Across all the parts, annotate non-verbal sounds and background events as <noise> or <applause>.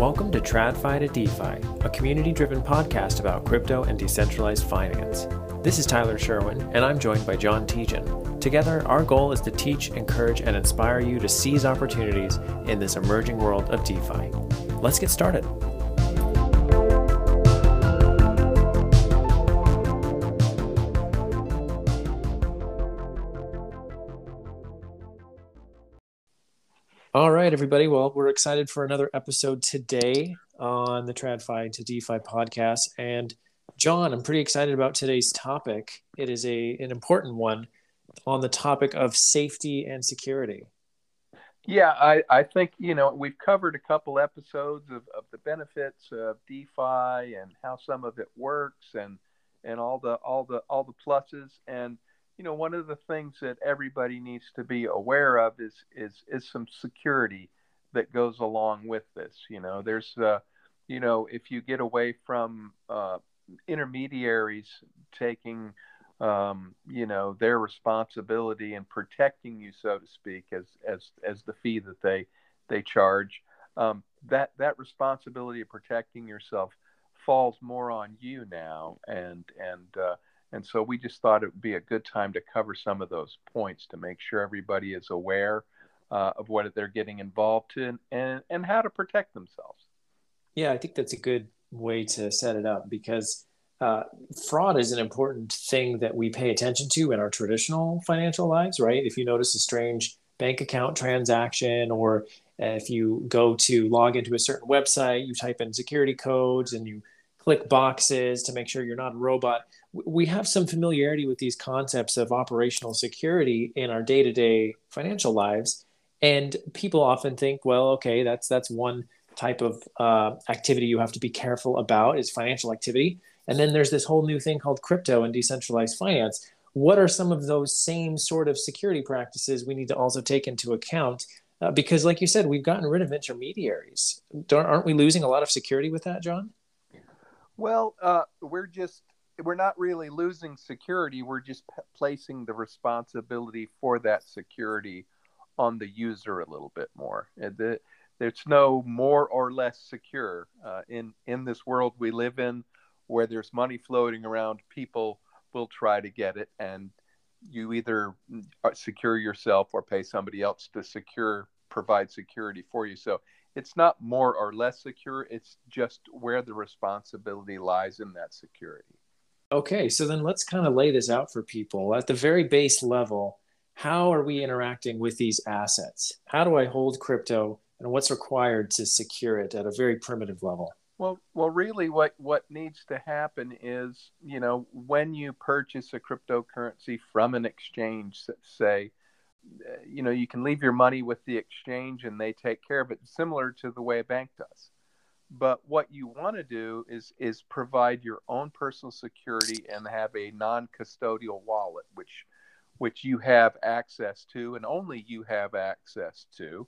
Welcome to TradFi to DeFi, a community driven podcast about crypto and decentralized finance. This is Tyler Sherwin, and I'm joined by Jon Tejan. Together, our goal is to teach, encourage, and inspire you to seize opportunities in this emerging world of DeFi. Let's get started. All right, everybody. Well, we're excited for another episode today on the TradFi to DeFi podcast. And Jon, I'm pretty excited about today's topic. It is a an important one on the topic of safety and security. Yeah, I, I think, you know, we've covered a couple episodes of, of the benefits of DeFi and how some of it works and and all the all the all the pluses. And you know, one of the things that everybody needs to be aware of is is is some security that goes along with this. You know, there's uh, you know, if you get away from uh, intermediaries taking um, you know their responsibility and protecting you, so to speak, as as as the fee that they they charge. Um, that that responsibility of protecting yourself falls more on you now, and and uh, and so we just thought it would be a good time to cover some of those points to make sure everybody is aware uh, of what they're getting involved in and, and how to protect themselves. Yeah, I think that's a good way to set it up because uh, fraud is an important thing that we pay attention to in our traditional financial lives, right? If you notice a strange bank account transaction or if you go to log into a certain website, you type in security codes and you click boxes to make sure you're not a robot. We have some familiarity with these concepts of operational security in our day-to-day financial lives, and people often think, well, okay, that's that's one type of uh, activity you have to be careful about is financial activity, and then there's this whole new thing called crypto and decentralized finance. What are some of those same sort of security practices we need to also take into account? Uh, because, like you said, we've gotten rid of intermediaries. Don't, aren't we losing a lot of security with that, Jon? Well, uh, we're just we're not really losing security. We're just p- placing the responsibility for that security on the user a little bit more. The, there's no more or less secure uh, in in this world we live in, where there's money floating around. People will try to get it, and you either uh, secure yourself or pay somebody else to secure provide security for you. So it's not more or less secure it's just where the responsibility lies in that security okay so then let's kind of lay this out for people. At the very base level how are we interacting with these assets? How do i hold crypto and what's required to secure it at a very primitive level? Well well really what what needs to happen is you know when you purchase a cryptocurrency from an exchange say eh, you know you can leave your money with the exchange and they take care of it similar to the way a bank does but what you want to do is is provide your own personal security and have a non-custodial wallet which which you have access to and only you have access to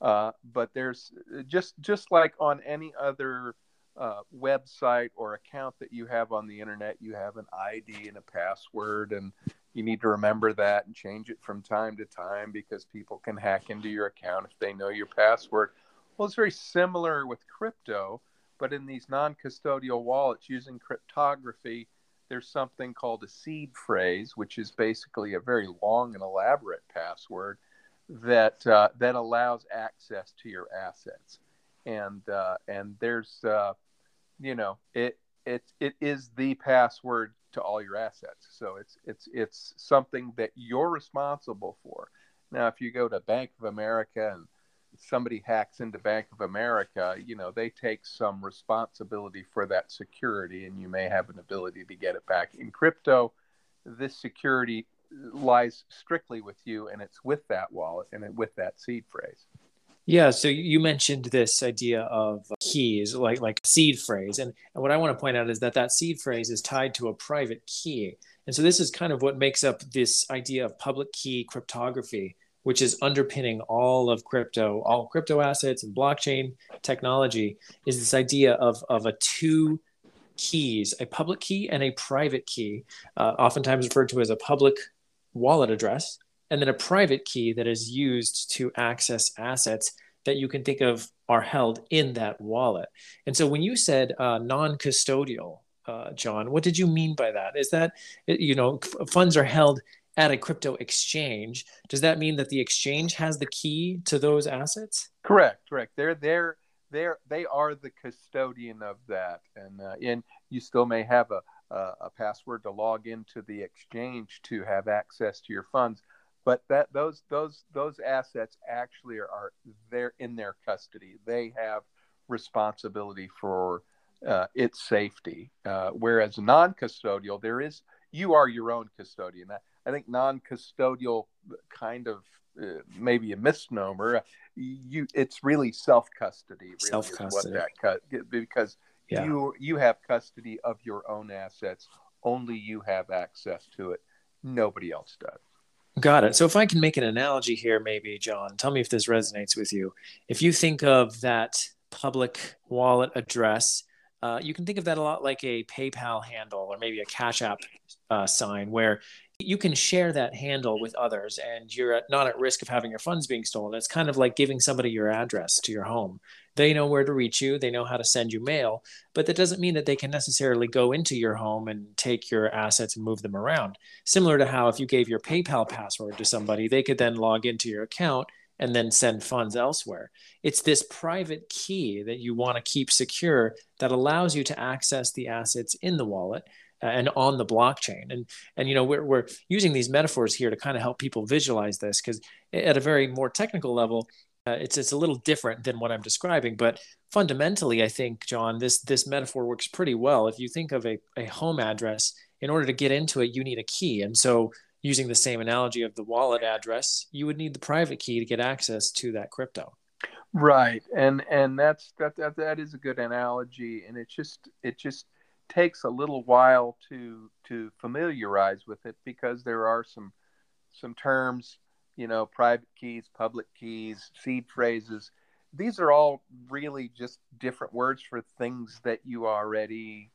uh, but there's just just like on any other uh, website or account that you have on the internet you have an id and a password and you need to remember that and change it from time to time because people can hack into your account if they know your password. Well, it's very similar with crypto, but in these non custodial wallets using cryptography, there's something called a seed phrase, which is basically a very long and elaborate password that uh, that allows access to your assets. And uh, and there's uh, you know it it it is the password to all your assets. So it's it's it's something that you're responsible for. Now, if you go to Bank of America and somebody hacks into Bank of America, you know, they take some responsibility for that security and you may have an ability to get it back. In crypto, this security lies strictly with you and it's with that wallet and with that seed phrase. Yeah, so you mentioned this idea of keys, like like seed phrase, and, and what I want to point out is that that seed phrase is tied to a private key, and so this is kind of what makes up this idea of public key cryptography, which is underpinning all of crypto, all crypto assets and blockchain technology. Is this idea of of a two keys, a public key and a private key, uh, oftentimes referred to as a public wallet address and then a private key that is used to access assets that you can think of are held in that wallet. And so when you said uh, non custodial, uh, Jon, what did you mean by that? Is that, you know, funds are held at a crypto exchange. Does that mean that the exchange has the key to those assets? Correct, correct. They're they're they're they are the custodian of that, and uh, and you still may have a, a a password to log into the exchange to have access to your funds, but that those those those assets actually are, are they're in their custody. They have responsibility for uh, its safety. Uh, whereas non-custodial, there is you are your own custodian. I, I think non-custodial kind of uh, maybe a misnomer. You, it's really self custody. Really self custody. because yeah. you you have custody of your own assets. Only you have access to it. Nobody else does. Got it. So if I can make an analogy here, maybe Jon, tell me if this resonates with you. If you think of that public wallet address, uh, you can think of that a lot like a PayPal handle or maybe a Cash App uh, sign, where you can share that handle with others and you're not at risk of having your funds being stolen. It's kind of like giving somebody your address to your home. They know where to reach you, they know how to send you mail, but that doesn't mean that they can necessarily go into your home and take your assets and move them around. Similar to how if you gave your PayPal password to somebody, they could then log into your account and then send funds elsewhere. It's this private key that you want to keep secure that allows you to access the assets in the wallet and on the blockchain. And and you know we're we're using these metaphors here to kind of help people visualize this because at a very more technical level, uh, it's it's a little different than what I'm describing. But fundamentally, I think Jon, this this metaphor works pretty well. If you think of a, a home address, in order to get into it, you need a key, and so using the same analogy of the wallet address, you would need the private key to get access to that crypto. Right, and and that's that that, that is a good analogy, and it just it just takes a little while to to familiarize with it because there are some some terms, you know, private keys, public keys, seed phrases. These are all really just different words for things that you already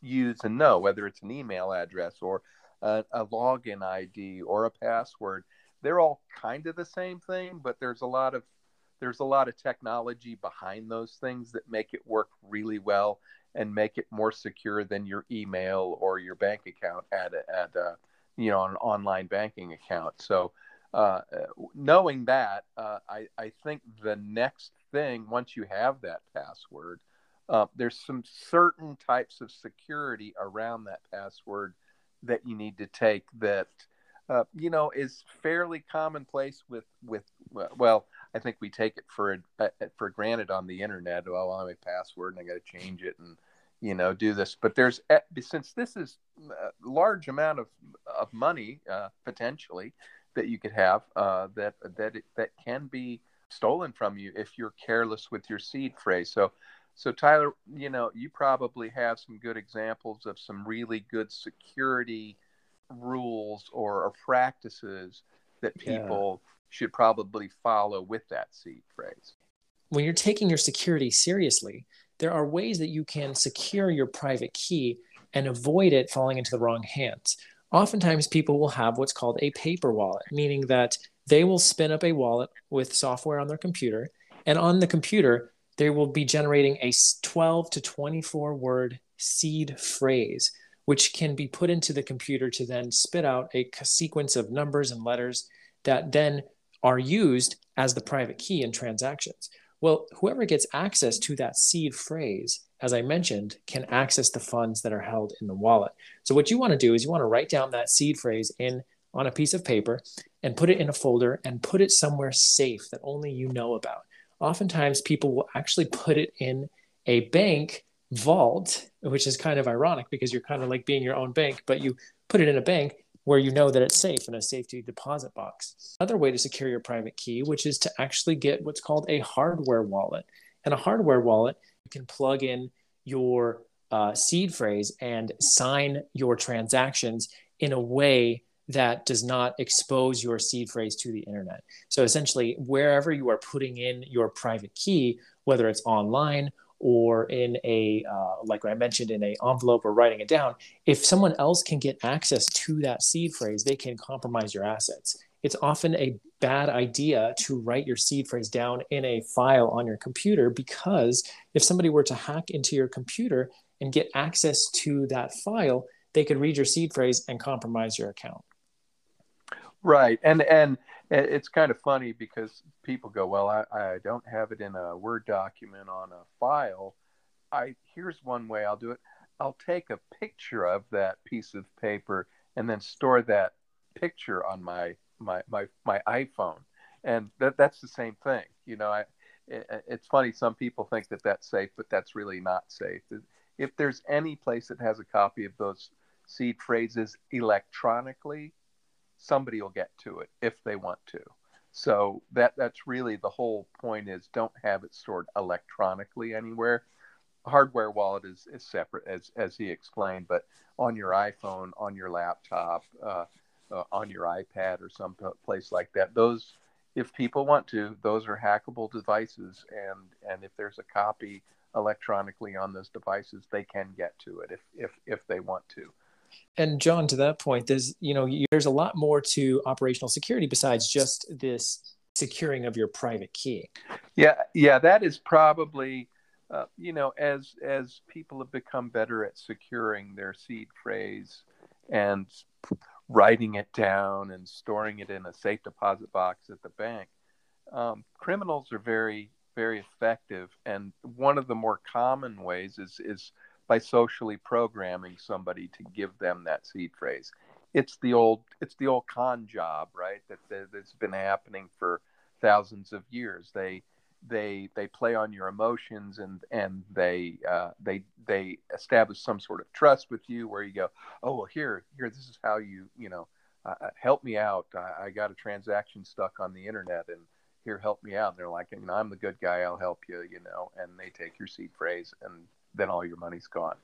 use and know, whether it's an email address or a, a login ID or a password. They're all kind of the same thing, but there's a lot of there's a lot of technology behind those things that make it work really well and make it more secure than your email or your bank account at a, at a, you know an online banking account. So uh, knowing that, uh, I, I think the next thing once you have that password, uh, there's some certain types of security around that password that you need to take that uh, you know is fairly commonplace with with well I think we take it for uh, for granted on the internet. Well, I have a password and I got to change it and you know do this. But there's eh, since this is a large amount of of money uh, potentially that you could have uh, that that that can be stolen from you if you're careless with your seed phrase. So. So Tyler, you know, you probably have some good examples of some really good security rules or, or practices that people should probably follow with that seed phrase. When you're taking your security seriously, there are ways that you can secure your private key and avoid it falling into the wrong hands. Oftentimes, people will have what's called a paper wallet, meaning that they will spin up a wallet with software on their computer, and on the computer, they will be generating a 12 to 24 word seed phrase, which can be put into the computer to then spit out a sequence of numbers and letters that then are used as the private key in transactions. Well, whoever gets access to that seed phrase, as I mentioned, can access the funds that are held in the wallet. So what you want to do is you want to write down that seed phrase in on a piece of paper and put it in a folder and put it somewhere safe that only you know about. Oftentimes people will actually put it in a bank vault, which is kind of ironic because you're kind of like being your own bank, but you put it in a bank where you know that it's safe in a safety deposit box. Another way to secure your private key, which is to actually get what's called a hardware wallet. And a hardware wallet, you can plug in your uh, seed phrase and sign your transactions in a way that does not expose your seed phrase to the internet. So essentially, wherever you are putting in your private key, whether it's online or in a uh, like I mentioned in a envelope or writing it down, if someone else can get access to that seed phrase, they can compromise your assets. it's often a bad idea to write your seed phrase down in a file on your computer because if somebody were to hack into your computer and get access to that file, they could read your seed phrase and compromise your account. Right. And and it's kind of funny because people go, well, I, I don't have it in a Word document on a file. I here's one way I'll do it. I'll take a picture of that piece of paper and then store that picture on my my my, my iPhone, and that that's the same thing. You know, I it, it's funny. Some people think that that's safe, but that's really not safe. If there's any place that has a copy of those seed phrases electronically, somebody will get to it if they want to. So that that's really the whole point is don't have it stored electronically anywhere. Hardware wallet is, is separate as as he explained, but on your iPhone, on your laptop, uh, uh, on your iPad or some place like that, those if people want to, those are hackable devices, and and if there's a copy electronically on those devices, they can get to it if if if they want to and Jon to that point there's you know there's a lot more to operational security besides just this securing of your private key. Yeah yeah that is probably uh, you know as as people have become better at securing their seed phrase and writing it down and storing it in a safe deposit box at the bank um, criminals are very very effective. And one of the more common ways is is by socially programming somebody to give them that seed phrase. It's the old it's the old con job, right? That, that that's been happening for thousands of years. They they they play on your emotions and and they uh, they they establish some sort of trust with you where you go oh well here here this is how you you know uh, uh help me out I, I, got a transaction stuck on the internet and here help me out and they're like you know I'm the good guy I'll help you you know and they take your seed phrase and then all your money's gone.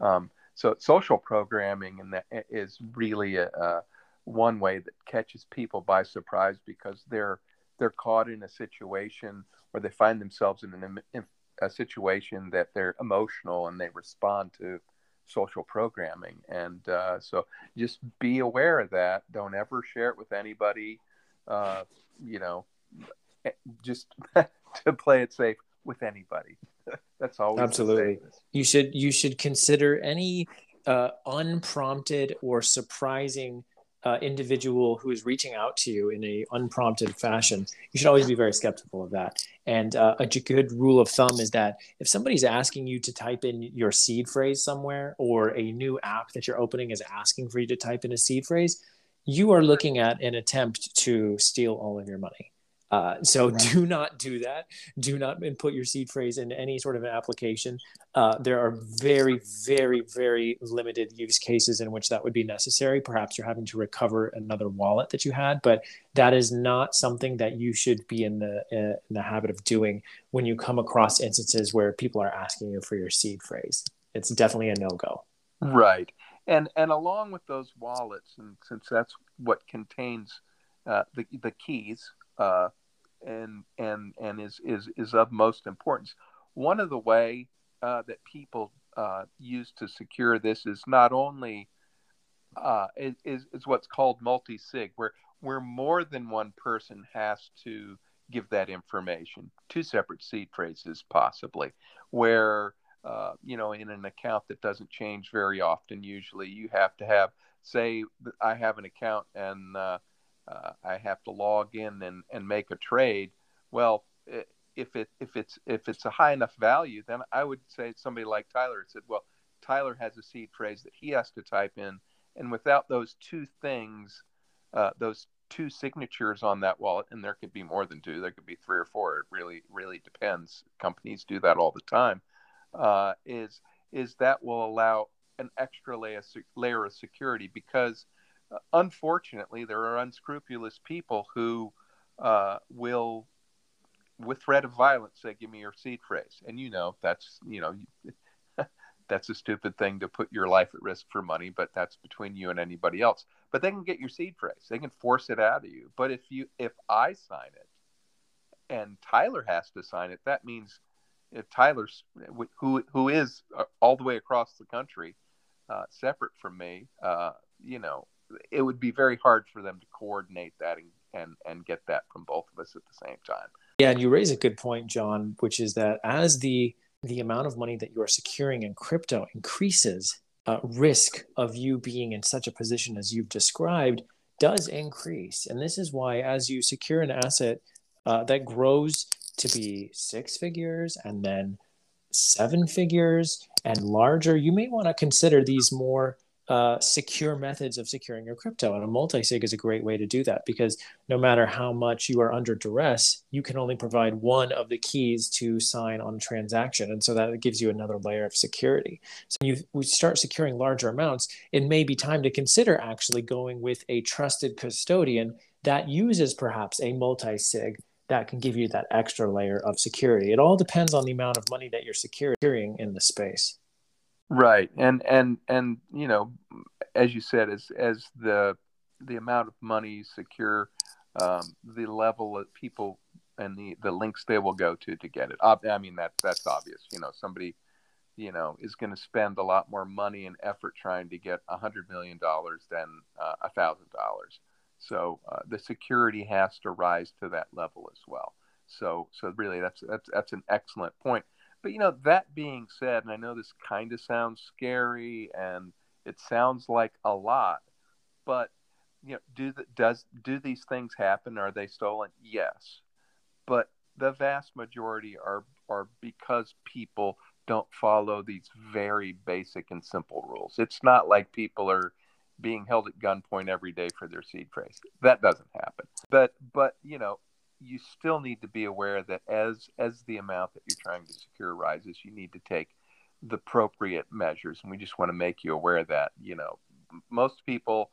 Um, so social programming and that is really a, a, one way that catches people by surprise because they're they're caught in a situation where they find themselves in, an, in a situation that they're emotional and they respond to social programming. And uh, so just be aware of that. Don't ever share it with anybody uh, you know eh, just <laughs> to play it safe with anybody <laughs> That's always absolutely. You should you should consider any uh, unprompted or surprising uh, individual who is reaching out to you in a unprompted fashion. You should always be very skeptical of that. And uh, a good rule of thumb is that if somebody's asking you to type in your seed phrase somewhere, or a new app that you're opening is asking for you to type in a seed phrase, you are looking at an attempt to steal all of your money. Uh, so right. do not do that. Do not input your seed phrase in any sort of an application. Uh, there are very, very, very limited use cases in which that would be necessary. Perhaps you're having to recover another wallet that you had, but that is not something that you should be in the uh, in the habit of doing when you come across instances where people are asking you for your seed phrase. It's definitely a no go. Right, and and along with those wallets, and since that's what contains uh, the the keys uh, and and and is is is of most importance. One of the way uh, that people uh, use to secure this is not only uh, is, is what's called multi sig, where where more than one person has to give that information, two separate seed phrases possibly, where uh, you know in an account that doesn't change very often. Usually, you have to have say I have an account and uh, uh, I have to log in and, and make a trade. Well, if it if it's if it's a high enough value, then I would say somebody like Tyler said, well, Tyler has a seed phrase that he has to type in, and without those two things, uh, those two signatures on that wallet, and there could be more than two, there could be three or four. It really really depends. Companies do that all the time. Uh, is is that will allow an extra layer layer of security because unfortunately, there are unscrupulous people who uh, will, with threat of violence, say, "Give me your seed phrase," and you know that's you know <laughs> that's a stupid thing to put your life at risk for money, but that's between you and anybody else. But they can get your seed phrase; they can force it out of you. But if you if I sign it, and Tyler has to sign it, that means if Tyler's who who is uh, all the way across the country, uh, separate from me, uh, you know, it would be very hard for them to coordinate that and, and, and get that from both of us at the same time. Yeah, and you raise a good point, Jon, which is that as the the amount of money that you are securing in crypto increases, uh, risk of you being in such a position as you've described does increase. And this is why, as you secure an asset uh, that grows to be six figures and then seven figures and larger, you may want to consider these more uh, secure methods of securing your crypto. And a multi sig is a great way to do that because no matter how much you are under duress, you can only provide one of the keys to sign on a transaction. And so that gives you another layer of security. So when you we start securing larger amounts, it may be time to consider actually going with a trusted custodian that uses perhaps a multi sig that can give you that extra layer of security. It all depends on the amount of money that you're securing in the space. Right, and and and you know, as you said, as as the the amount of money secure, um, the level of people and the the links they will go to to get it. I mean that that's obvious. You know, somebody you know is going to spend a lot more money and effort trying to get a hundred million dollars than uh, a thousand dollars. So uh, the security has to rise to that level as well. So so really that's that's that's an excellent point. But you know, that being said, and I know this kind of sounds scary and it sounds like a lot, but you know, do the, does do these things happen? Are they stolen? Yes, but the vast majority are are because people don't follow these very basic and simple rules. It's not like people are being held at gunpoint every day for their seed phrase. That doesn't happen. But but you know, you still need to be aware that as as the amount that you're trying to secure rises, you need to take the appropriate measures. And we just want to make you aware that you know most people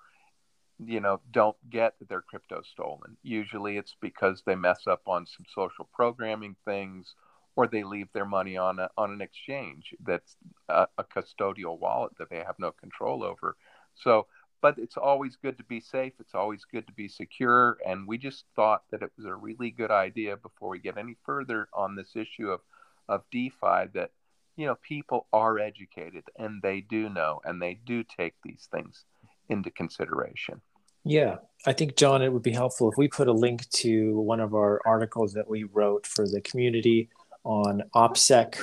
you know don't get their crypto stolen. Usually, it's because they mess up on some social programming things. Or they leave their money on a, on an exchange that's a, a custodial wallet that they have no control over. So but it's always good to be safe. It's always good to be secure. And we just thought that it was a really good idea before we get any further on this issue of, of DeFi that, you know, people are educated and they do know and they do take these things into consideration. Yeah, I think, Jon, it would be helpful if we put a link to one of our articles that we wrote for the community on OPSEC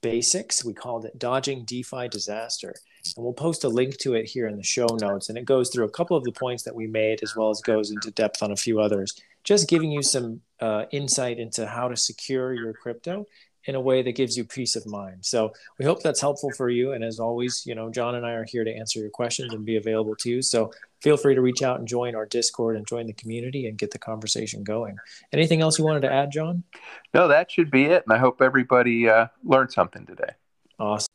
basics. We called it Dodging DeFi Disaster. And we'll post a link to it here in the show notes. And it goes through a couple of the points that we made, as well as goes into depth on a few others, just giving you some uh, insight into how to secure your crypto in a way that gives you peace of mind. So we hope that's helpful for you. And as always, you know, Jon and I are here to answer your questions and be available to you. So feel free to reach out and join our Discord and join the community and get the conversation going. Anything else you wanted to add, Jon? No, that should be it. And I hope everybody uh, learned something today. Awesome.